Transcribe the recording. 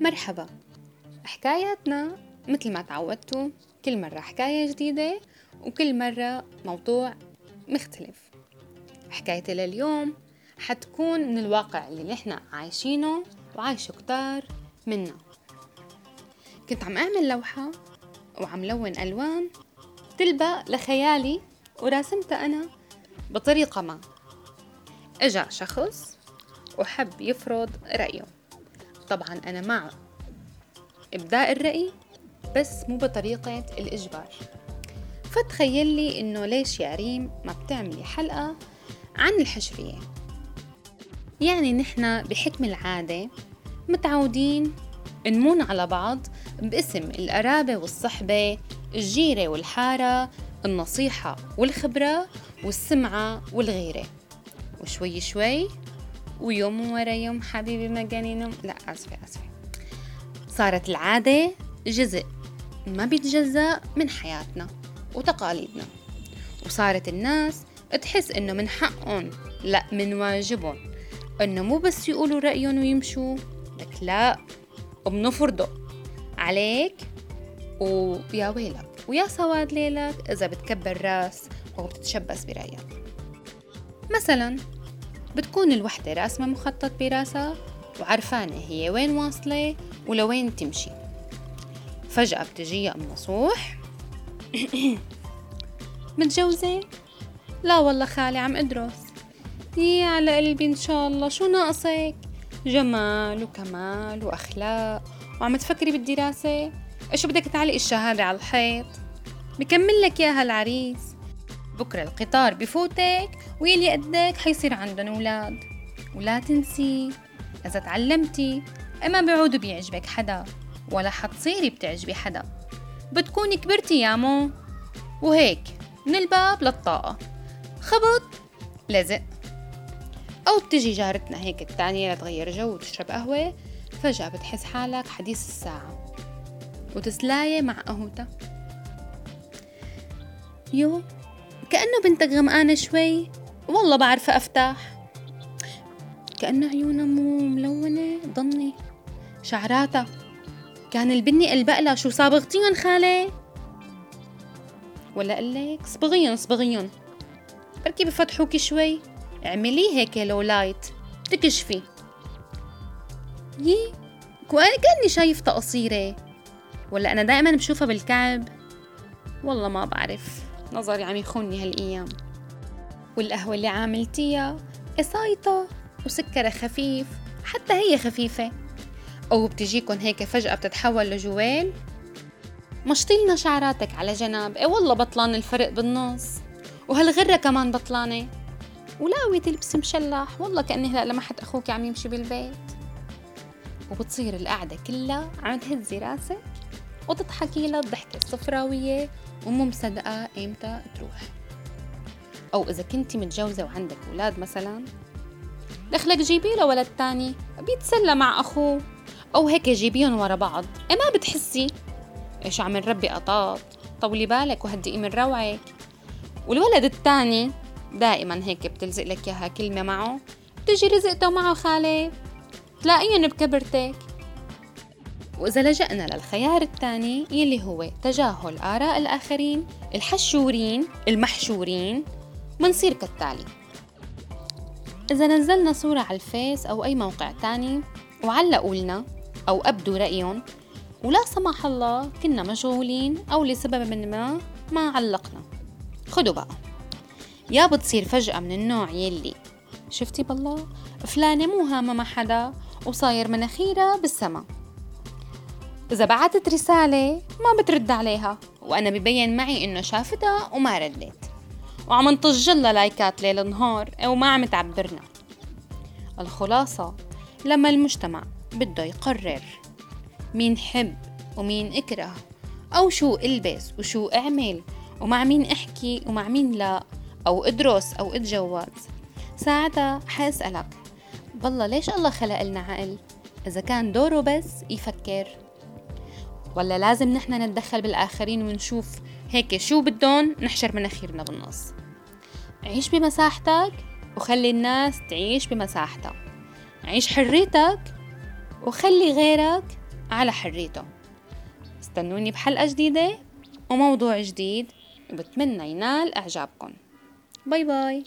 مرحبا. حكاياتنا مثل ما تعودتوا كل مرة حكاية جديدة وكل مرة موضوع مختلف. حكايتي لليوم حتكون من الواقع اللي نحن عايشينه وعايشوا كتار منا كنت عم أعمل لوحة وعم لون ألوان تلبق لخيالي وراسمتها أنا بطريقة ما. إجا شخص وحب يفرض رأيه. طبعا أنا مع إبداء الرأي بس مو بطريقة الإجبار. فتخيل لي إنه ليش يا ريم ما بتعملي حلقة عن الحشرية؟ يعني نحن بحكم العادة متعودين نمون على بعض باسم القرابة والصحبة الجيرة والحارة النصيحة والخبرة والسمعة والغيرة. وشوي شوي ويوم ورا يوم حبيبي مجاني لا آسفة آسفة. صارت العادة جزء ما بيتجزأ من حياتنا وتقاليدنا. وصارت الناس تحس إنه من حقهم لا من واجبهم. إنه مو بس يقولوا رأيهم ويمشوا لك لا وبنفرضه عليك ويا ويلك ويا سواد ليلك إذا بتكبر راس وبتتشبث برأيك. مثلا بتكون الوحدة راسمة مخطط براسها وعرفانة هي وين واصلة ولوين تمشي فجأة بتجيها أم نصوح متجوزة؟ لا والله خالي عم أدرس يا على قلبي إن شاء الله شو ناقصك؟ جمال وكمال وأخلاق وعم تفكري بالدراسة؟ إيش بدك تعلق الشهادة على الحيط؟ بكمل لك ياها العريس بكرة القطار بفوتك ويلي قدك حيصير عندن أولاد. ولا تنسي إذا تعلمتي إما بعود بيعجبك حدا ولا حتصيري بتعجبي حدا. بتكوني كبرتي يا مو. وهيك من الباب للطاقة. خبط لزق. أو بتجي جارتنا هيك التانية لتغير جو وتشرب قهوة فجأة بتحس حالك حديث الساعة. وتسلاية مع قهوتها. يو كأنه بنتك غمقانة شوي. والله بعرف أفتح كأنه عيونها مو ملونة ضني شعراتها. كان البني البقلة شو صابغتيهم خالي ولا قلك صبغيهم صبغيهم. بركي بفتحوكي شوي. اعملي هيك لو لايت. تكشفي. يي كأني شايفتها قصيرة. ولا أنا دائما بشوفها بالكعب؟ والله ما بعرف. نظري عم يخوني هالأيام. والقهوة اللي عاملتيها قصايطة وسكرها خفيف حتى هي خفيفة. أو بتجيكن هيك فجأة بتتحول لجوال. مشطيلنا شعراتك على جنب إيه والله بطلان الفرق بالنص. وهالغرة كمان بطلانة. ولاوي تلبس مشلح. والله كأني هلأ لمحت أخوك عم يمشي بالبيت. وبتصير القعدة كلها عم تهزي راسك. وتضحكي لها الضحكة الصفراوية ومو مصدقة إمتى تروح. أو إذا كنتي متجوزة وعندك أولاد مثلا دخلك جيبي له ولد تاني بيتسلى مع أخوه. أو هيك جيبيهم ورا بعض. إيه ما بتحسي؟ إيش عم نربي قطاط؟ طولي بالك وهدئي من روعك والولد التاني دائما هيك بتلزق لك إياها كلمة معه. بتجي رزقته معه خالي. تلاقيهم بكبرتك. وإذا لجأنا للخيار الثاني يلي هو تجاهل آراء الآخرين الحشورين المحشورين منصير كالتالي. إذا نزلنا صورة على الفيس أو أي موقع تاني وعلقوا لنا أو أبدوا رأيهم ولا سمح الله كنا مشغولين أو لسبب من ما ما علقنا. خدوا بقى. يا بتصير فجأة من النوع يلي شفتي بالله؟ فلانة مو هامة مع حدا وصاير مناخيرها بالسما. إذا بعتت رسالة ما بترد عليها. وأنا ببين معي إنه شافتها وما ردت. وعم نطجلها لايكات ليل نهار وما عم تعبرنا. الخلاصة لما المجتمع بده يقرر مين حب ومين إكره أو شو إلبس وشو إعمل ومع مين أحكي ومع مين لا أو إدرس أو إتجوز. ساعتها حأسألك بالله ليش الله خلق لنا عقل؟ إذا كان دوره بس يفكر. ولا لازم نحن نتدخل بالآخرين ونشوف هيك شو بدهم نحشر مناخيرنا بالنص. عيش بمساحتك وخلي الناس تعيش بمساحتها عيش حريتك وخلي غيرك على حريته. استنوني بحلقة جديدة وموضوع جديد. وبتمنى ينال إعجابكم. باي باي.